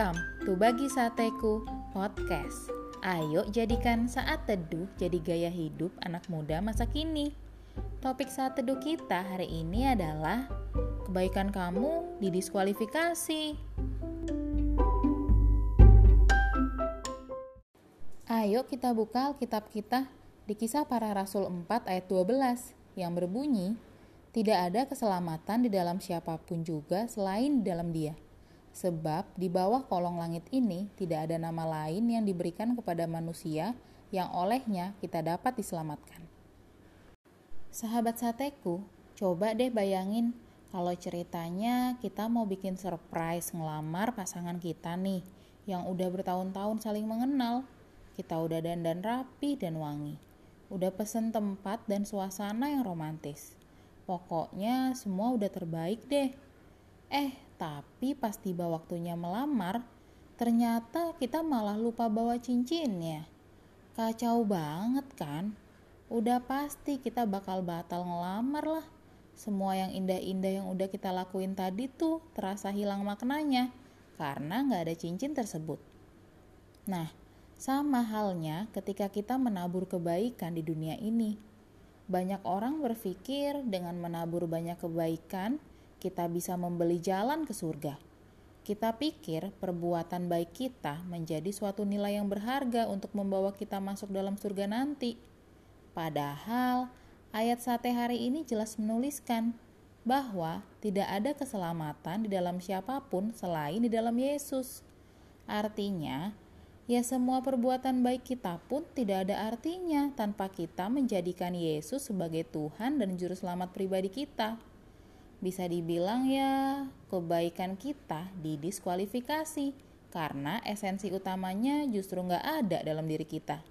Welcome to Bagi Sateku Podcast. Ayo jadikan saat teduh jadi gaya hidup anak muda masa kini. Topik saat teduh kita hari ini adalah kebaikan kamu didiskualifikasi. Ayo kita buka Alkitab kita di kisah para rasul 4 ayat 12 yang berbunyi, Tidak ada keselamatan di dalam siapa pun juga selain dalam dia Sebab di bawah kolong langit ini tidak ada nama lain yang diberikan kepada manusia yang olehnya kita dapat diselamatkan. Sahabat sateku, coba deh bayangin kalau ceritanya kita mau bikin surprise ngelamar pasangan kita nih yang udah bertahun-tahun saling mengenal. Kita udah dandan rapi dan wangi. Udah pesen tempat dan suasana yang romantis. Pokoknya semua udah terbaik deh. Eh, tapi pas tiba waktunya melamar, ternyata kita malah lupa bawa cincinnya. Kacau banget kan? Udah pasti kita bakal batal ngelamar lah. Semua yang indah-indah yang udah kita lakuin tadi tuh terasa hilang maknanya karena nggak ada cincin tersebut. Nah, sama halnya ketika kita menabur kebaikan di dunia ini. Banyak orang berpikir dengan menabur banyak kebaikan, kita bisa membeli jalan ke surga. Kita pikir perbuatan baik kita menjadi suatu nilai yang berharga untuk membawa kita masuk dalam surga nanti. Padahal, ayat sate hari ini jelas menuliskan bahwa tidak ada keselamatan di dalam siapa pun selain di dalam Yesus. Artinya, ya semua perbuatan baik kita pun tidak ada artinya tanpa kita menjadikan Yesus sebagai Tuhan dan Juru Selamat pribadi kita bisa dibilang ya kebaikan kita didiskualifikasi karena esensi utamanya justru nggak ada dalam diri kita.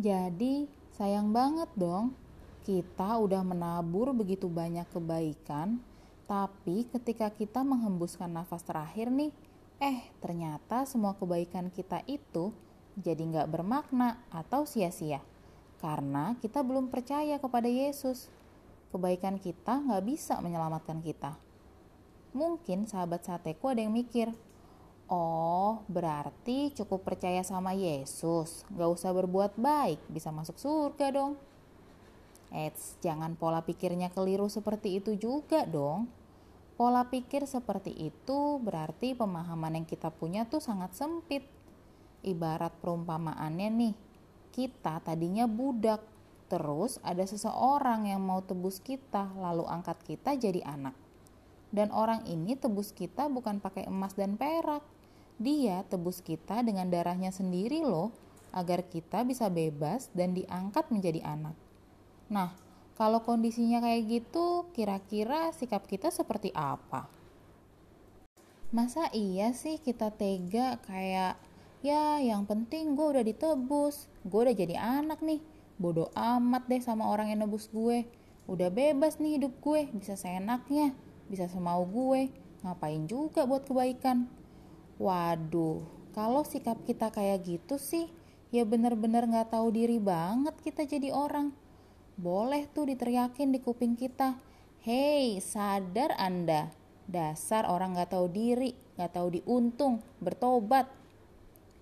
Jadi sayang banget dong kita udah menabur begitu banyak kebaikan tapi ketika kita menghembuskan nafas terakhir nih eh ternyata semua kebaikan kita itu jadi nggak bermakna atau sia-sia karena kita belum percaya kepada Yesus kebaikan kita nggak bisa menyelamatkan kita. Mungkin sahabat sateku ada yang mikir, oh berarti cukup percaya sama Yesus, nggak usah berbuat baik, bisa masuk surga dong. Eits, jangan pola pikirnya keliru seperti itu juga dong. Pola pikir seperti itu berarti pemahaman yang kita punya tuh sangat sempit. Ibarat perumpamaannya nih, kita tadinya budak, Terus ada seseorang yang mau tebus kita, lalu angkat kita jadi anak. Dan orang ini tebus kita bukan pakai emas dan perak. Dia tebus kita dengan darahnya sendiri loh, agar kita bisa bebas dan diangkat menjadi anak. Nah, kalau kondisinya kayak gitu, kira-kira sikap kita seperti apa? Masa iya sih kita tega kayak, ya yang penting gue udah ditebus, gue udah jadi anak nih, Bodoh amat deh sama orang yang nebus gue. Udah bebas nih hidup gue, bisa seenaknya, bisa semau gue. Ngapain juga buat kebaikan. Waduh, kalau sikap kita kayak gitu sih, ya bener-bener gak tahu diri banget kita jadi orang. Boleh tuh diteriakin di kuping kita, Hei, sadar Anda, dasar orang gak tahu diri, gak tahu diuntung, bertobat.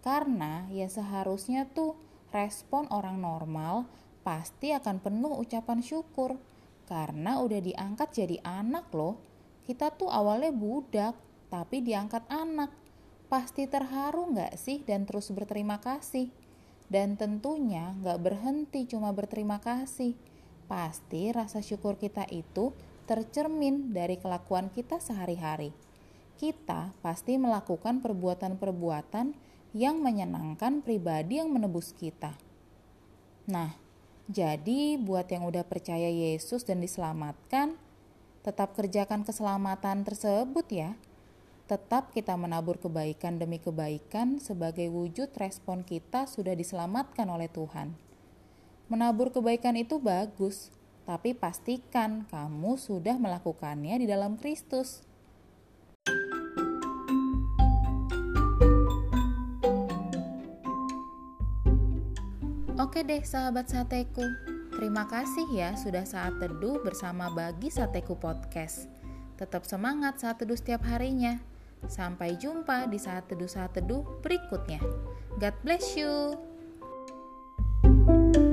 Karena ya seharusnya tuh respon orang normal pasti akan penuh ucapan syukur karena udah diangkat jadi anak loh. Kita tuh awalnya budak, tapi diangkat anak. Pasti terharu nggak sih dan terus berterima kasih? Dan tentunya nggak berhenti cuma berterima kasih. Pasti rasa syukur kita itu tercermin dari kelakuan kita sehari-hari. Kita pasti melakukan perbuatan-perbuatan yang menyenangkan pribadi yang menebus kita. Nah, jadi buat yang udah percaya Yesus dan diselamatkan, tetap kerjakan keselamatan tersebut ya. Tetap kita menabur kebaikan demi kebaikan sebagai wujud respon kita sudah diselamatkan oleh Tuhan. Menabur kebaikan itu bagus, tapi pastikan kamu sudah melakukannya di dalam Kristus. Oke deh sahabat sateku, terima kasih ya sudah saat teduh bersama Bagi Sateku Podcast. Tetap semangat saat teduh setiap harinya. Sampai jumpa di saat teduh-saat teduh berikutnya. God bless you. thank you